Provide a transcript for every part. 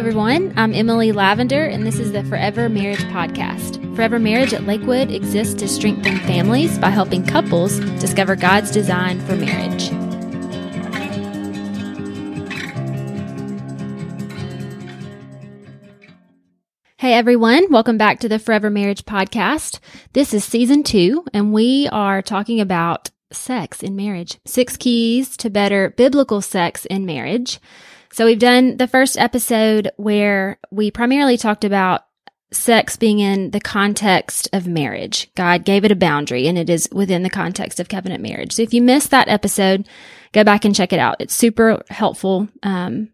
everyone. I'm Emily Lavender, and this is the Forever Marriage Podcast. Forever Marriage at Lakewood exists to strengthen families by helping couples discover God's design for marriage. Hey everyone, welcome back to the Forever Marriage Podcast. This is season two, and we are talking about sex in marriage. Six keys to better biblical sex in marriage. So we've done the first episode where we primarily talked about sex being in the context of marriage. God gave it a boundary and it is within the context of covenant marriage. So if you missed that episode, go back and check it out. It's super helpful. Um,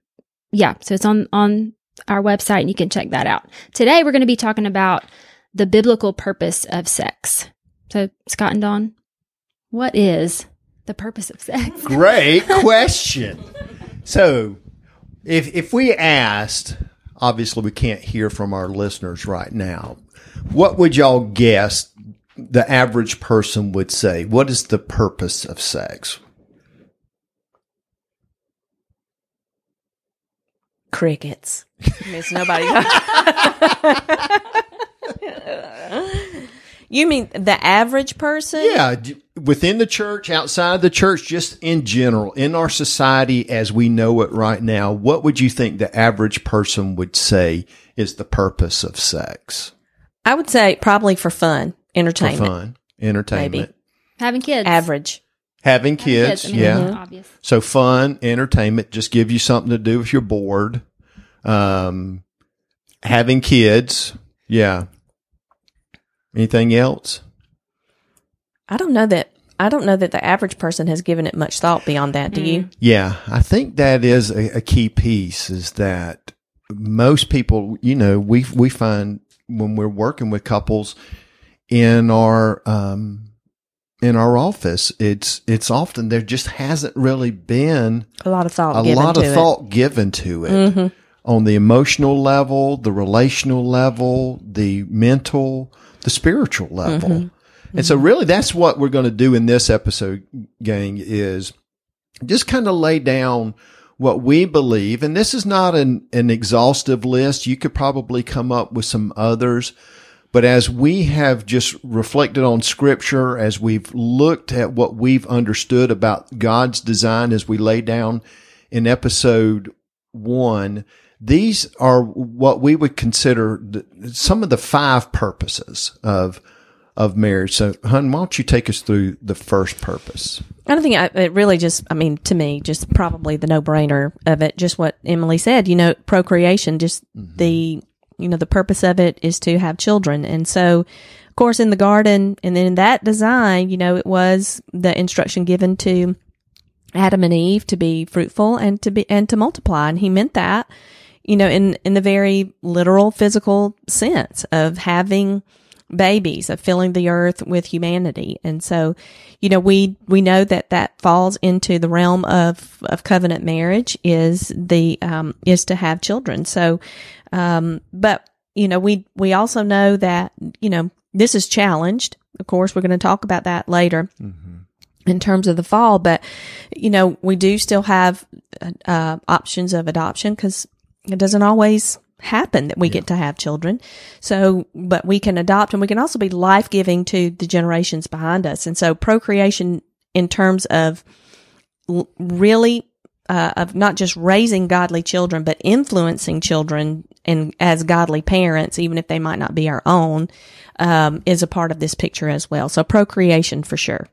yeah. So it's on, on our website and you can check that out. Today we're going to be talking about the biblical purpose of sex. So Scott and Dawn, what is the purpose of sex? Great question. so if if we asked, obviously we can't hear from our listeners right now. What would y'all guess the average person would say? What is the purpose of sex? Crickets. It's nobody. you mean the average person? Yeah, within the church, outside the church, just in general, in our society as we know it right now, what would you think the average person would say is the purpose of sex? I would say probably for fun, For entertainment. fun, entertainment, Maybe. Having kids. Average. having Having kids, I mean, yeah. that's Obvious. So fun, entertainment, just give you something to do if you're bored. Um, having kids, yeah. Anything else? I don't know that. I don't know that the average person has given it much thought beyond that. Do you? Yeah, I think that is a, a key piece. Is that most people, you know, we we find when we're working with couples in our um in our office, it's it's often there just hasn't really been A lot of thought. a given lot to of it. thought given to it Mhm. on the emotional level, the relational level, the mental, the spiritual level. Mm-hmm. And so really that's what we're going to do in this episode, gang, is just kind of lay down what we believe. And this is not an, an exhaustive list. You could probably come up with some others. But as we have just reflected on scripture, as we've looked at what we've understood about God's design as we lay down in episode one, these are what we would consider the, some of the five purposes of of marriage. So, hun, why don't you take us through the first purpose? I don't think I, it really just, I mean, to me, just probably the no brainer of it, just what Emily said, you know, procreation, just mm-hmm. the, you know, the purpose of it is to have children. And so, of course, in the garden and then in that design, you know, it was the instruction given to Adam and Eve to be fruitful and to be, and to multiply. And he meant that, you know, in, in the very literal physical sense of having, babies of filling the earth with humanity. And so, you know, we, we know that that falls into the realm of, of covenant marriage is the, um, is to have children. So, um, but, you know, we, we also know that, you know, this is challenged. Of course, we're going to talk about that later in terms of the fall, but, you know, we do still have, uh, options of adoption because it doesn't always happen that we get to have children. So, but we can adopt and we can also be life giving to the generations behind us. And so procreation in terms of l- really, uh, of not just raising godly children, but influencing children and as godly parents, even if they might not be our own, um, is a part of this picture as well. So procreation for sure.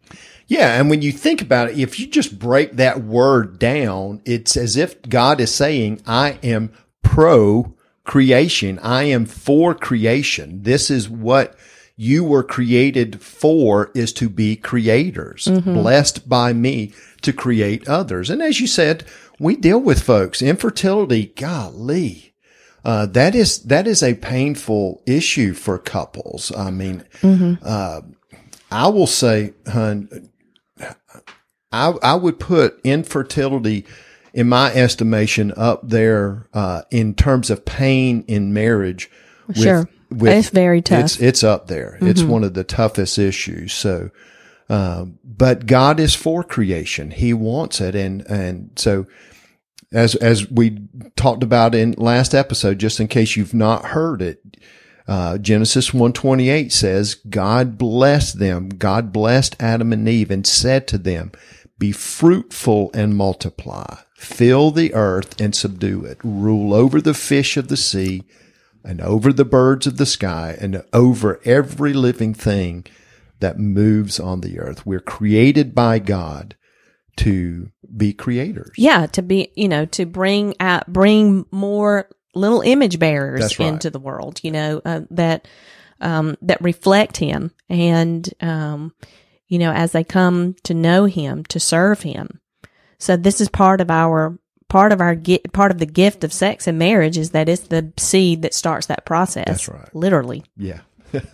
Yeah. And when you think about it, if you just break that word down, it's as if God is saying, I am pro creation. I am for creation. This is what you were created for is to be creators, blessed by me to create others. And as you said, we deal with folks infertility. Golly. Uh, that is, that is a painful issue for couples. I mean, uh, I will say, hun, I, I would put infertility in my estimation up there, uh, in terms of pain in marriage. with- Sure. with- It's very tough. Mm-hmm. It's, it's up there. It's one of the toughest issues. So, um, but God is for creation. He wants it. And, and so as as we talked about in last episode, just in case you've not heard it, uh, Genesis one twenty eight says, "God blessed them. God blessed Adam and Eve and said to them, Be fruitful and multiply, fill the earth and subdue it, rule over the fish of the sea." And over the birds of the sky and over every living thing that moves on the earth. We're created by God to be creators. Yeah, to be, you know, to bring out, bring more little image bearers right. into the world, you know, uh, that, um, that reflect him and, um, you know, as they come to know him, to serve him. So this is part of our, part of our, part of the gift of sex and marriage is that it's the seed that starts that process. That's right. Literally. Yeah.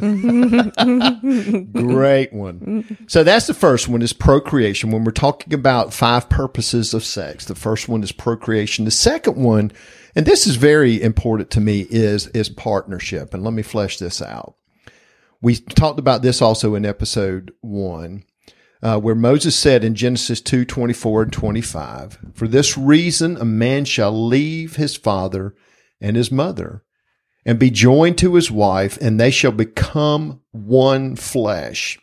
Great one. So that's the first one is procreation. When we're talking about five purposes of sex, the first one is procreation. The second one, and this is very important to me, is is partnership. And let me flesh this out. We talked about this also in episode one. Uh, where Moses said in Genesis 2, 24 and 25, For this reason a man shall leave his father and his mother and be joined to his wife, and they shall become one flesh.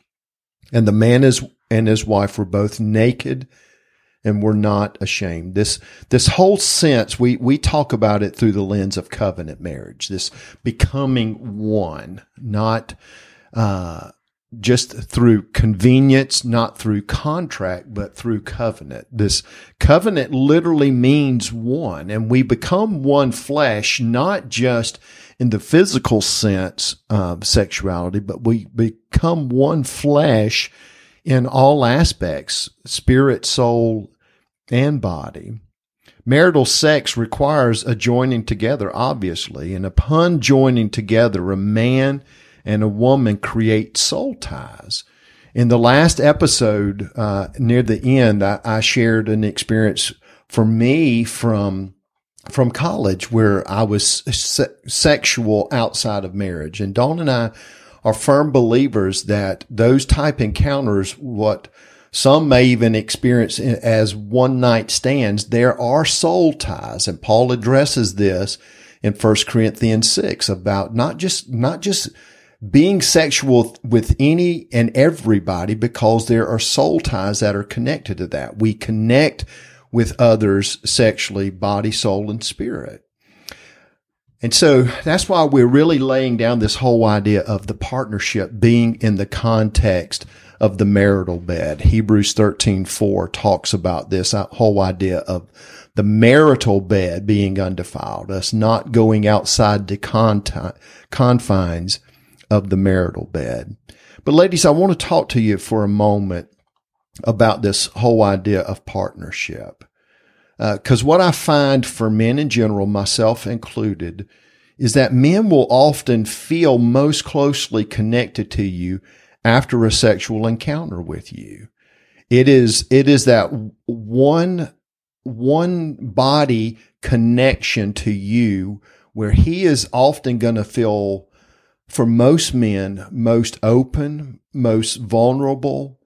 And the man is, and his wife were both naked and were not ashamed. This, this whole sense, we, we talk about it through the lens of covenant marriage, this becoming one, not, uh, just through convenience, not through contract, but through covenant. This covenant literally means one, and we become one flesh, not just in the physical sense of sexuality, but we become one flesh in all aspects, spirit, soul, and body. Marital sex requires a joining together, obviously, and upon joining together, a man and a woman create soul ties. In the last episode, uh, near the end, I, I shared an experience for me from from college where I was se- sexual outside of marriage. And Dawn and I are firm believers that those type encounters, what some may even experience as one night stands, there are soul ties. And Paul addresses this in 1 Corinthians 6 about not just, not just being sexual with any and everybody because there are soul ties that are connected to that. We connect with others sexually, body, soul, and spirit. And so that's why we're really laying down this whole idea of the partnership being in the context of the marital bed. Hebrews 13, 4 talks about this whole idea of the marital bed being undefiled, us not going outside the confines of the marital bed. But ladies, I want to talk to you for a moment about this whole idea of partnership. Because uh, what I find for men in general, myself included, is that men will often feel most closely connected to you after a sexual encounter with you. It is, it is that one, one body connection to you where he is often going to feel for most men most open, most vulnerable,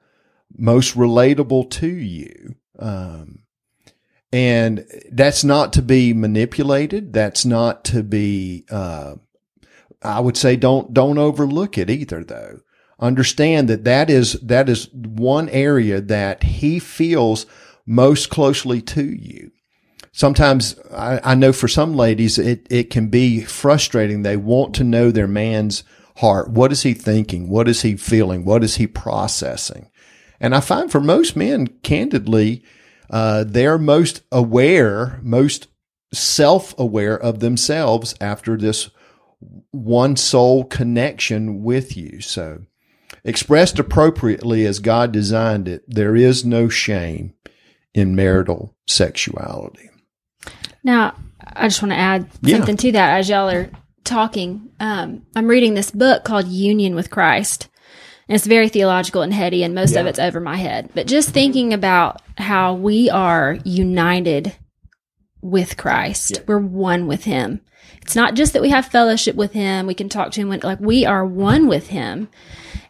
most relatable to you. Um, and that's not to be manipulated. That's not to be, uh, I would say don't, don't overlook it either though. Understand that that is, that is one area that he feels most closely to you. Sometimes I, I know for some ladies, it, it can be frustrating. They want to know their man's heart. What is he thinking? What is he feeling? What is he processing? And I find for most men, candidly, uh, they're most aware, most self aware of themselves after this one soul connection with you. So, expressed appropriately as God designed it, there is no shame in marital sexuality. Now, I just want to add Yeah. something to that as y'all are talking. Um, I'm reading this book called Union with Christ. And it's very theological and heady, and most of it's over my head. But just thinking about how we are united with Christ, Yeah. we're one with Him. It's not just that we have fellowship with Him, we can talk to Him, when, like we are one with Him.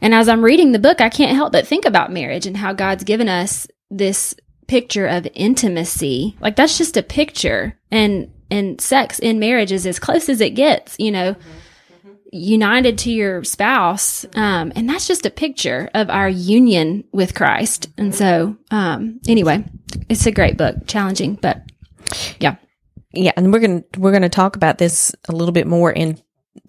And as I'm reading the book, I can't help but think about marriage and how God's given us this picture of intimacy. Like that's just a picture. And, and sex in marriage is as close as it gets, you know, united to your spouse. Um, and that's just a picture of our union with Christ. And so, um, anyway, it's a great book, challenging, but yeah. Yeah, and we're gonna we're gonna talk about this a little bit more in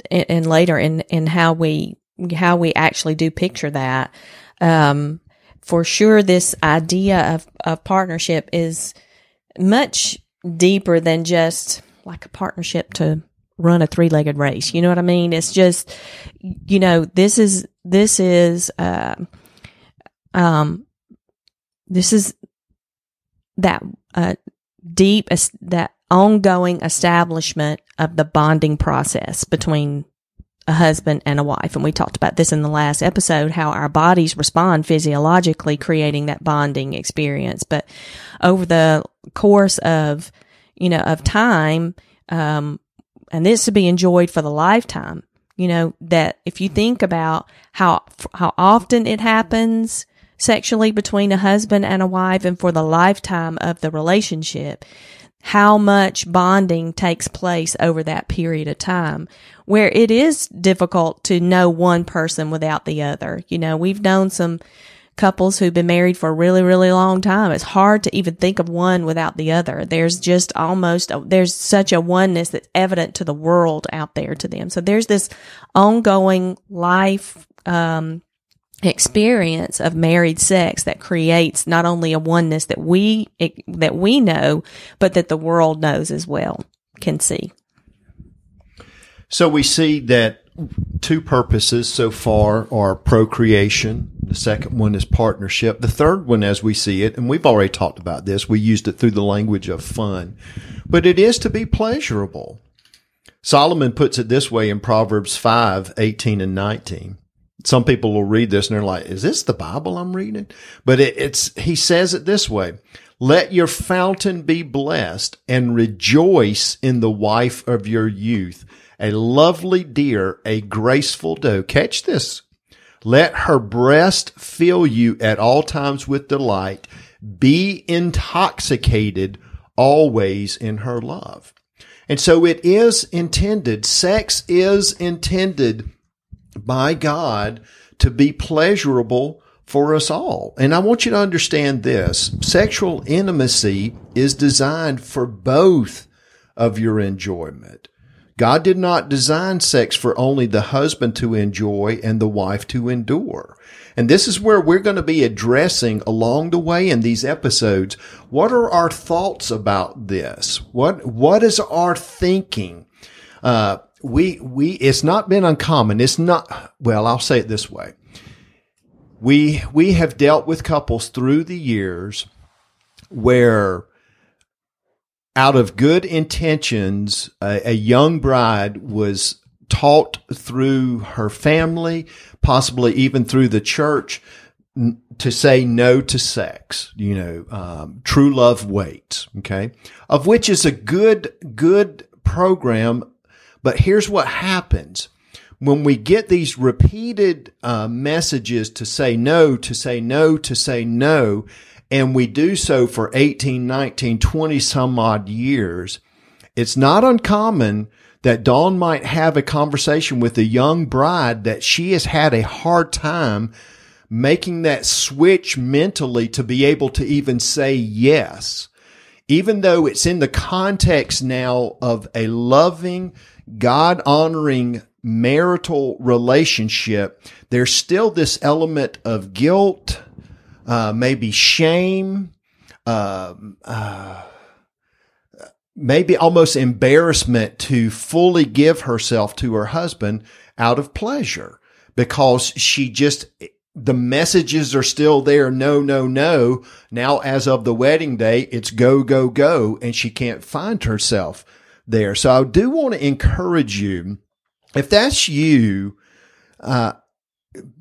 in, in later in in how we how we actually do picture that. Um, for sure, this idea of of partnership is much deeper than just like a partnership to run a three legged race. You know what I mean? It's just, you know, this is this is uh, um this is that uh, deep that ongoing establishment of the bonding process between a husband and a wife. And we talked about this in the last episode, how our bodies respond physiologically, creating that bonding experience. But over the course of, you know, of time, um, and this to be enjoyed for the lifetime, you know, that if you think about how, how often it happens, sexually between a husband and a wife and for the lifetime of the relationship, how much bonding takes place over that period of time where it is difficult to know one person without the other. You know, we've known some couples who've been married for a really, really long time. It's hard to even think of one without the other. There's just almost, there's such a oneness that's evident to the world out there to them. So there's this ongoing life, um, experience of married sex that creates not only a oneness that we that we know but that the world knows as well can see. So we see that two purposes so far are procreation the second one is partnership. The third one as we see it and we've already talked about this we used it through the language of fun but it is to be pleasurable. Solomon puts it this way in proverbs 5 18 and 19 some people will read this and they're like, is this the Bible I'm reading? But it, it's, he says it this way. Let your fountain be blessed and rejoice in the wife of your youth, a lovely deer, a graceful doe. Catch this. Let her breast fill you at all times with delight. Be intoxicated always in her love. And so it is intended, sex is intended by God to be pleasurable for us all. And I want you to understand this. Sexual intimacy is designed for both of your enjoyment. God did not design sex for only the husband to enjoy and the wife to endure. And this is where we're going to be addressing along the way in these episodes. What are our thoughts about this? What, what is our thinking? Uh, we we it's not been uncommon. It's not well, I'll say it this way. We we have dealt with couples through the years where out of good intentions, a, a young bride was taught through her family, possibly even through the church, to say no to sex. You know, um, true love waits. Okay, of which is a good good program but here's what happens. When we get these repeated uh, messages to say no, to say no, to say no, and we do so for 18, 19, 20 some odd years, it's not uncommon that Dawn might have a conversation with a young bride that she has had a hard time making that switch mentally to be able to even say yes. Even though it's in the context now of a loving, God honoring marital relationship, there's still this element of guilt, uh, maybe shame, uh, uh, maybe almost embarrassment to fully give herself to her husband out of pleasure because she just, the messages are still there. No, no, no. Now, as of the wedding day, it's go, go, go. And she can't find herself there. So I do want to encourage you, if that's you, uh,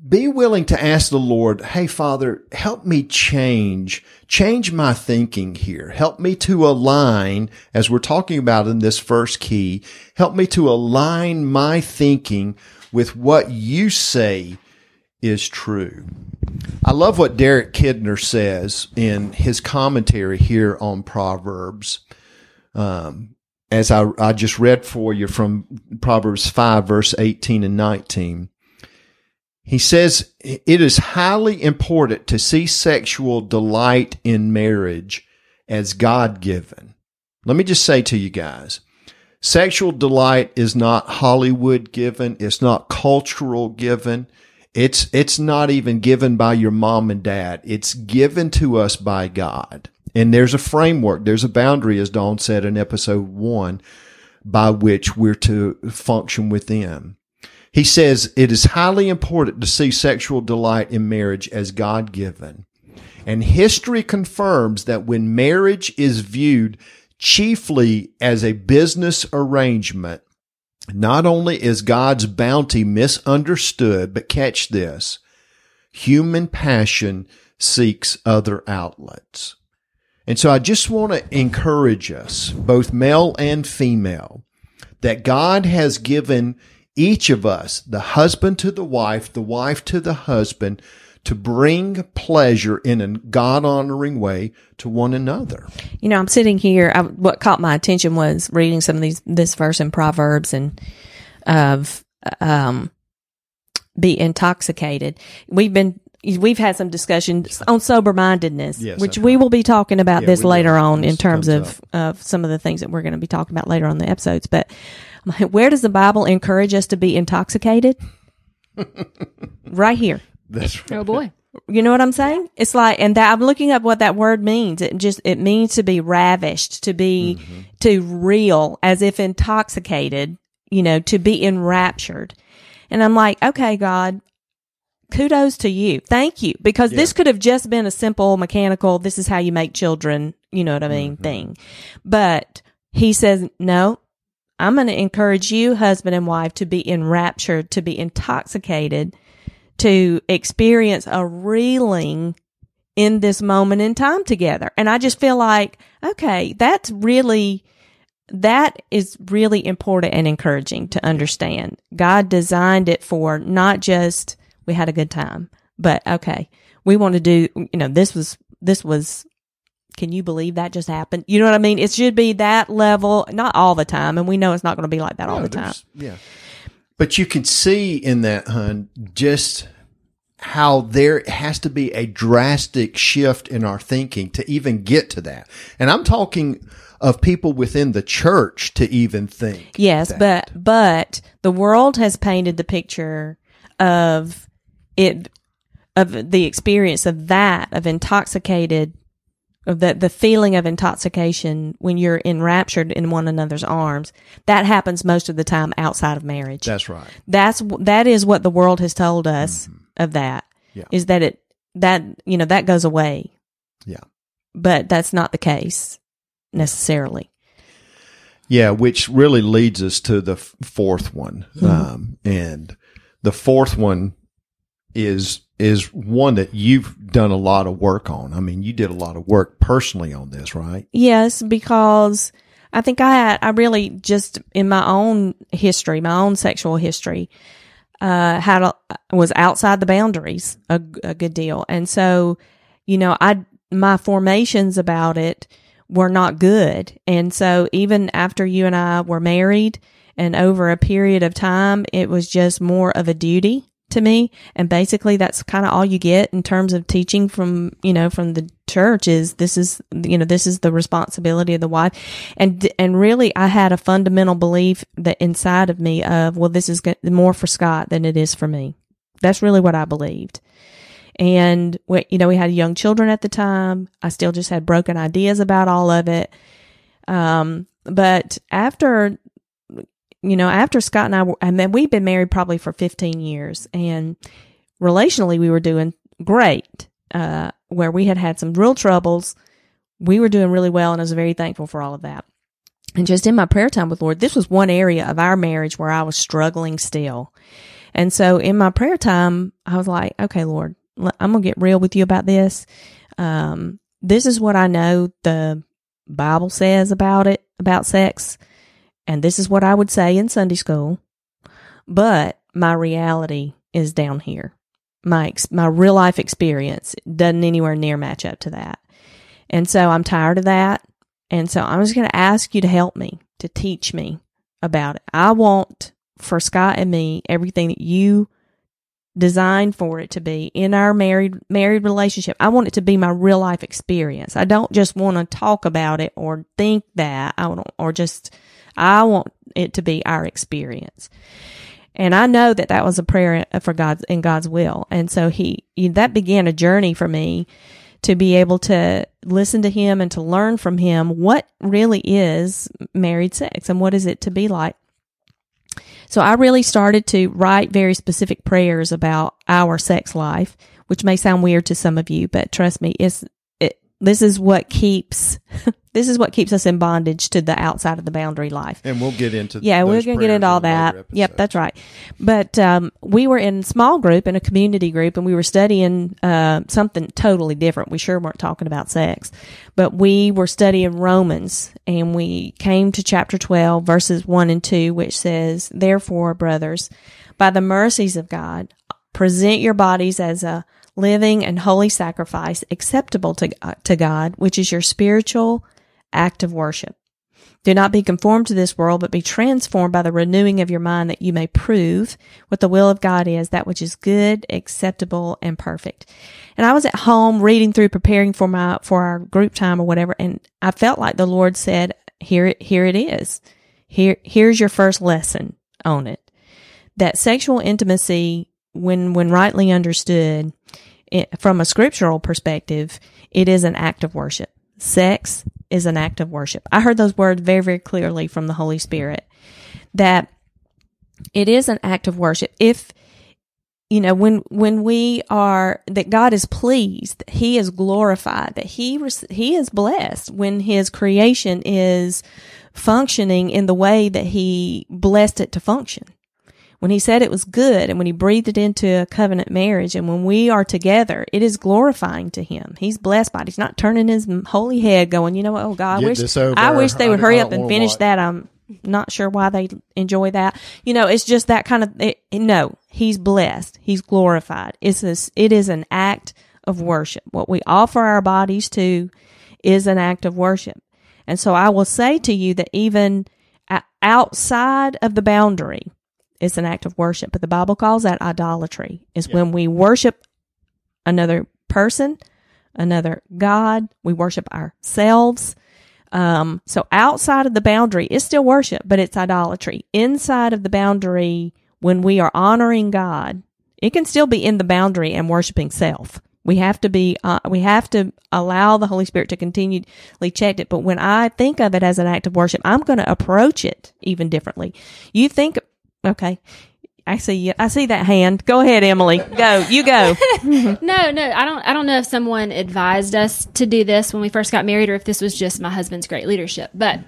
be willing to ask the Lord, Hey, Father, help me change, change my thinking here. Help me to align, as we're talking about in this first key, help me to align my thinking with what you say is true. I love what Derek Kidner says in his commentary here on Proverbs. Um, as I, I just read for you from Proverbs 5, verse 18 and 19. He says it is highly important to see sexual delight in marriage as God given. Let me just say to you guys, sexual delight is not Hollywood given. It's not cultural given. It's, it's not even given by your mom and dad. It's given to us by God. And there's a framework. There's a boundary, as Dawn said in episode one, by which we're to function within. He says it is highly important to see sexual delight in marriage as God given. And history confirms that when marriage is viewed chiefly as a business arrangement, not only is God's bounty misunderstood, but catch this, human passion seeks other outlets. And so I just want to encourage us, both male and female, that God has given each of us, the husband to the wife, the wife to the husband, to bring pleasure in a God honoring way to one another. You know, I'm sitting here. I, what caught my attention was reading some of these this verse in Proverbs and of um, be intoxicated. We've been we've had some discussions on sober mindedness, Yes, which we will be talking about Yeah, this later will. on in terms comes of of some of the things that we're going to be talking about later on in the episodes. But where does the Bible encourage us to be intoxicated? right here. That's right. Oh boy. You know what I'm saying? It's like, and that I'm looking up what that word means. It just, it means to be ravished, to be, to reel, as if intoxicated, you know, to be enraptured. And I'm like, okay, God, kudos to you. Thank you. Because this could have just been a simple mechanical, this is how you make children, you know what I mean, mm-hmm. thing. But he says, no, I'm going to encourage you, husband and wife, to be enraptured, to be intoxicated, to experience a reeling in this moment in time together. And I just feel like, okay, that's really, that is really important and encouraging to understand. God designed it for not just we had a good time, but okay, we want to do, you know, this was, this was, can you believe that just happened? You know what I mean? It should be that level, not all the time. And we know it's not going to be like that all the time. Yeah. But you can see in that, hun, just how there has to be a drastic shift in our thinking to even get to that. And I'm talking of people within the church to even think. Yes, that. but but the world has painted the picture of it of the experience of that of intoxicated of the the feeling of intoxication when you're enraptured in one another's arms that happens most of the time outside of marriage That's right. that's that is what the world has told us of that Yeah. is that it that you know that goes away Yeah. but that's not the case necessarily Yeah, which really leads us to the f- fourth one. Mm-hmm. Um, and the fourth one is is one that you've done a lot of work on. I mean, you did a lot of work personally on this, right? Yes, because I think I had, I really just in my own history, my own sexual history, uh, had a, was outside the boundaries a, a good deal. And so, you know, I, my formations about it were not good. And so even after you and I were married and over a period of time, it was just more of a duty to me. And basically that's kind of all you get in terms of teaching from, you know, from the church is this is, you know, this is the responsibility of the wife. And, and really I had a fundamental belief that inside of me of, well, this is more for Scott than it is for me. That's really what I believed. And we, you know, we had young children at the time. I still just had broken ideas about all of it. Um, but after, you know, after Scott and I were, and then we've been married probably for 15 years and relationally we were doing great. Uh, where we had had some real troubles. We were doing really well and I was very thankful for all of that. And just in my prayer time with Lord, this was one area of our marriage where I was struggling still. And so in my prayer time, I was like, okay, Lord, I'm going to get real with you about this. Um, this is what I know the Bible says about it, about sex. And this is what I would say in Sunday school. But my reality is down here. my my real life experience doesn't anywhere near match up to that. And so I'm tired of that. And so I'm just going to ask you to help me, to teach me about it. I want for Scott and me everything that you designed for it to be in our married married relationship. I want it to be my real life experience. I don't just want to talk about it or think that I want or just I want it to be our experience. And I know that that was a prayer for God's in God's will. And so he that began a journey for me to be able to listen to him and to learn from him what really is married sex and what is it to be like. So I really started to write very specific prayers about our sex life, which may sound weird to some of you, but trust me, it's this is what keeps this is what keeps us in bondage to the outside of the boundary life. And we'll get into yeah, we're going to get into all that. Yep, that's right. But um, we were in small group in a community group, and we were studying uh, something totally different. We sure weren't talking about sex, but we were studying Romans, and we came to chapter twelve, verses one and two, which says, "Therefore, brothers, by the mercies of God, present your bodies as a living and holy sacrifice acceptable to, uh, to God, which is your spiritual act of worship. Do not be conformed to this world, but be transformed by the renewing of your mind that you may prove what the will of God is, that which is good, acceptable, and perfect. And I was at home reading through, preparing for my, for our group time or whatever, and I felt like the Lord said, here it, here it is. Here, here's your first lesson on it. That sexual intimacy, when, when rightly understood, it, from a scriptural perspective, it is an act of worship. Sex is an act of worship. I heard those words very, very clearly from the Holy Spirit that it is an act of worship. If, you know, when, when we are, that God is pleased, that He is glorified, that He, He is blessed when His creation is functioning in the way that He blessed it to function when he said it was good and when he breathed it into a covenant marriage and when we are together, it is glorifying to him. He's blessed by it. He's not turning his holy head going, you know what? Oh God, I wish, I wish they would hurry up and finish that. I'm not sure why they enjoy that. You know, it's just that kind of, it, no, he's blessed. He's glorified. It's this, it is an act of worship. What we offer our bodies to is an act of worship. And so I will say to you that even outside of the boundary, it's an act of worship, but the Bible calls that idolatry. Is yeah. when we worship another person, another God, we worship ourselves. Um, so outside of the boundary it's still worship, but it's idolatry. Inside of the boundary, when we are honoring God, it can still be in the boundary and worshiping self. We have to be, uh, we have to allow the Holy Spirit to continually check it. But when I think of it as an act of worship, I'm going to approach it even differently. You think Okay. I see you. I see that hand. Go ahead, Emily. Go. You go. no, no. I don't. I don't know if someone advised us to do this when we first got married, or if this was just my husband's great leadership. But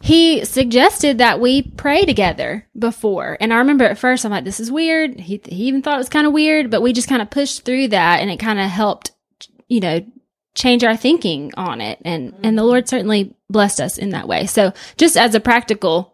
he suggested that we pray together before, and I remember at first I'm like, "This is weird." He he even thought it was kind of weird, but we just kind of pushed through that, and it kind of helped, you know, change our thinking on it, and and the Lord certainly blessed us in that way. So, just as a practical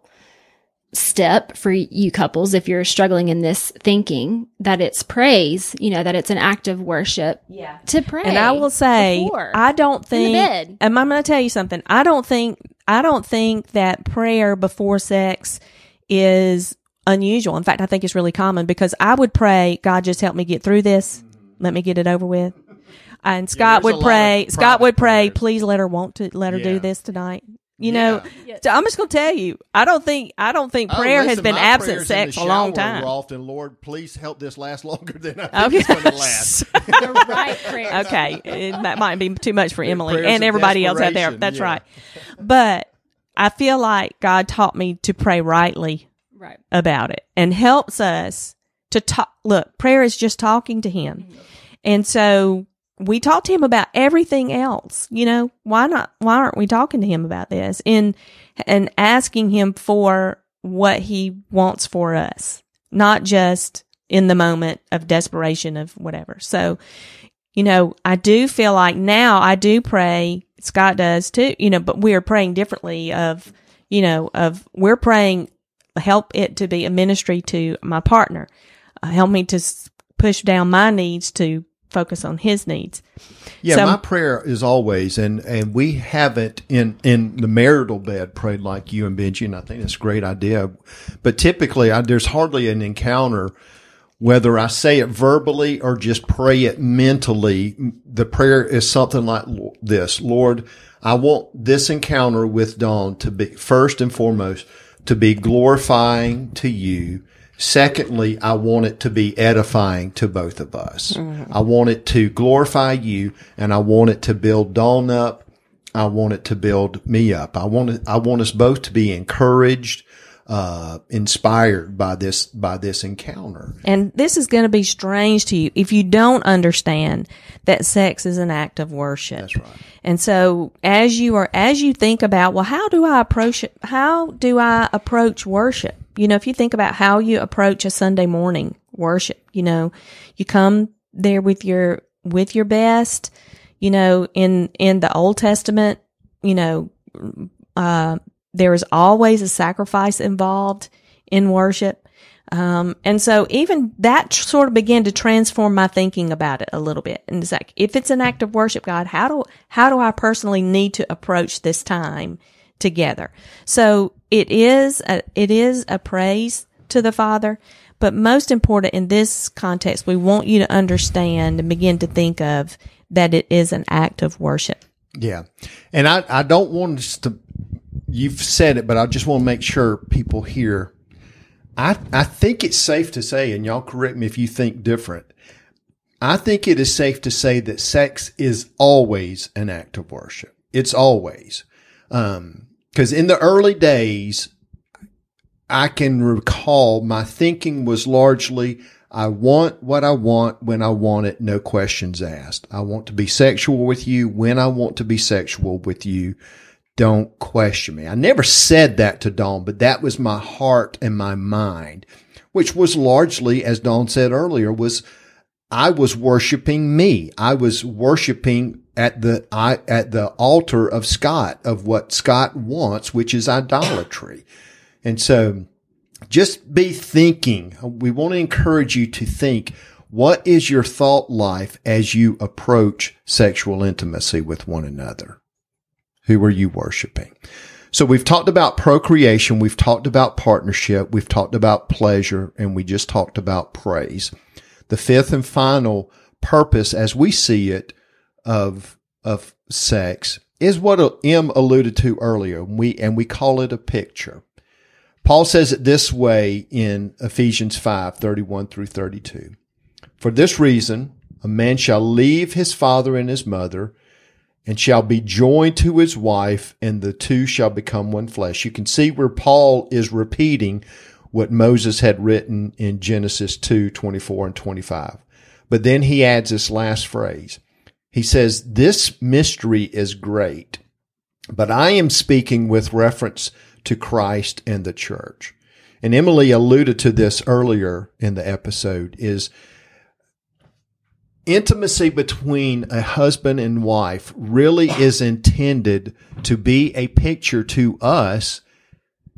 step for you couples if you're struggling in this thinking that it's praise, you know, that it's an act of worship yeah. to pray. And I will say, I don't think, and I'm going to tell you something. I don't think, I don't think that prayer before sex is unusual. In fact, I think it's really common because I would pray, God, just help me get through this. Let me get it over with. And Scott yeah, would pray, Scott would pray, prayers. please let her want to, let her yeah. do this tonight. You yeah. know, so I'm just going to tell you, I don't think I don't think oh, prayer oh, listen, has been absent sex a long time. Often, Lord, please help this last longer than I think okay. it's going to last. the right prayer. Okay, it, that might be too much for Emily and everybody else out there. That's yeah. right. But I feel like God taught me to pray rightly right. about it and helps us to talk. Look, prayer is just talking to Him, mm-hmm. and so we talked to him about everything else. You know, why not? Why aren't we talking to him about this and, and asking him for what he wants for us, not just in the moment of desperation of whatever. So, you know, I do feel like now I do pray. Scott does too, you know, but we are praying differently of, you know, of we're praying help it to be a ministry to my partner. Uh, help me to push down my needs to focus on his needs. Yeah, So- my prayer is always, and and we haven't in in the marital bed prayed like you and Benji, and I think it's a great idea. But typically, I, there's hardly an encounter, whether I say it verbally or just pray it mentally. The prayer is something like this: Lord, I want this encounter with Dawn to be first and foremost to be glorifying to you. Secondly, I want it to be edifying to both of us. I want it to glorify you and I want it to build Dawn up. I want it to build me up. I want it, I want us both to be encouraged, uh, inspired by this, by this encounter. And this is going to be strange to you if you don't understand that sex is an act of worship. That's right. And so as you are, as you think about, well, how do I approach it? How do I approach worship? You know, if you think about how you approach a Sunday morning worship, you know, you come there with your, with your best, you know, in, in the Old Testament, you know, uh, there is always a sacrifice involved in worship. Um, and so even that sort of began to transform my thinking about it a little bit. And it's like, if it's an act of worship, God, how do, how do I personally need to approach this time together? So it is, a, it is a praise to the Father. But most important in this context, we want you to understand and begin to think of that it is an act of worship. Yeah. And I, I don't want us to, you've said it, but I just want to make sure people hear. I, I think it's safe to say, and y'all correct me if you think different. I think it is safe to say that sex is always an act of worship. It's always. Um, cause in the early days, I can recall my thinking was largely, I want what I want when I want it, no questions asked. I want to be sexual with you when I want to be sexual with you. Don't question me. I never said that to Dawn, but that was my heart and my mind, which was largely, as Dawn said earlier, was I was worshiping me. I was worshiping at the I, at the altar of Scott of what Scott wants, which is idolatry. And so just be thinking. We want to encourage you to think what is your thought life as you approach sexual intimacy with one another? Who are you worshiping? So we've talked about procreation. We've talked about partnership. We've talked about pleasure and we just talked about praise. The fifth and final purpose as we see it of, of sex is what M alluded to earlier. We, and we call it a picture. Paul says it this way in Ephesians 5, 31 through 32. For this reason, a man shall leave his father and his mother and shall be joined to his wife and the two shall become one flesh. You can see where Paul is repeating what Moses had written in Genesis 2, 24 and 25. But then he adds this last phrase. He says, this mystery is great, but I am speaking with reference to Christ and the church. And Emily alluded to this earlier in the episode is intimacy between a husband and wife really is intended to be a picture to us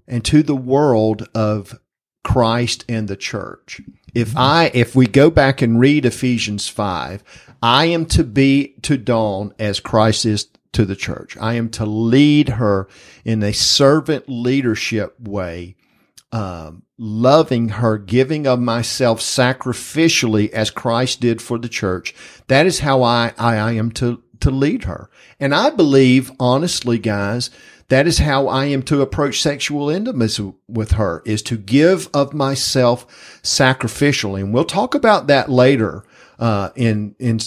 and to the world of Christ and the church. If I, if we go back and read Ephesians 5, I am to be to Dawn as Christ is to the church. I am to lead her in a servant leadership way, um, loving her, giving of myself sacrificially as Christ did for the church. That is how I, I, I am to, to lead her. And I believe, honestly, guys, that is how I am to approach sexual intimacy with her is to give of myself sacrificially. And we'll talk about that later. Uh, in in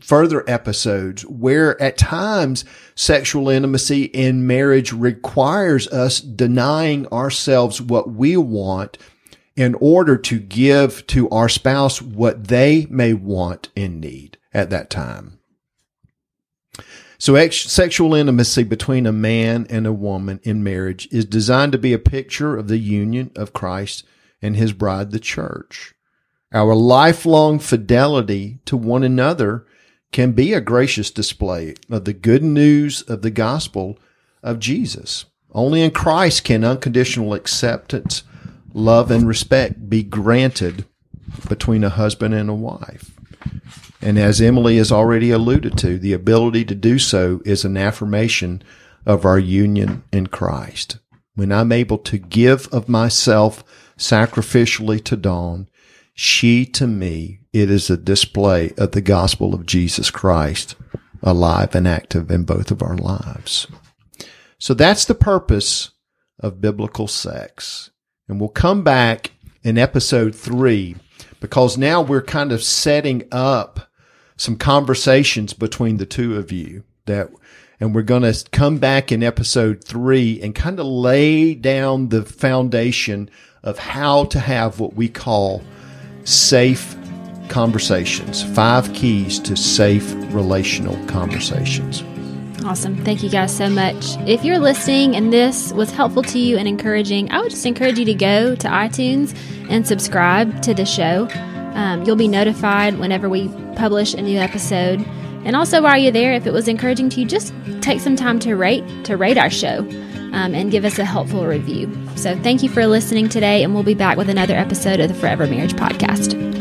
further episodes, where at times sexual intimacy in marriage requires us denying ourselves what we want in order to give to our spouse what they may want and need at that time. So ex- sexual intimacy between a man and a woman in marriage is designed to be a picture of the union of Christ and his bride, the church. Our lifelong fidelity to one another can be a gracious display of the good news of the gospel of Jesus. Only in Christ can unconditional acceptance, love, and respect be granted between a husband and a wife. And as Emily has already alluded to, the ability to do so is an affirmation of our union in Christ. When I'm able to give of myself sacrificially to Dawn, she to me, it is a display of the gospel of Jesus Christ alive and active in both of our lives. So that's the purpose of biblical sex. And we'll come back in episode three because now we're kind of setting up some conversations between the two of you that and we're going to come back in episode three and kind of lay down the foundation of how to have what we call safe conversations five keys to safe relational conversations Awesome. Thank you guys so much. If you're listening and this was helpful to you and encouraging, I would just encourage you to go to iTunes and subscribe to the show. Um, you'll be notified whenever we publish a new episode. And also, while you're there, if it was encouraging to you, just take some time to rate to rate our show um, and give us a helpful review. So, thank you for listening today, and we'll be back with another episode of the Forever Marriage Podcast.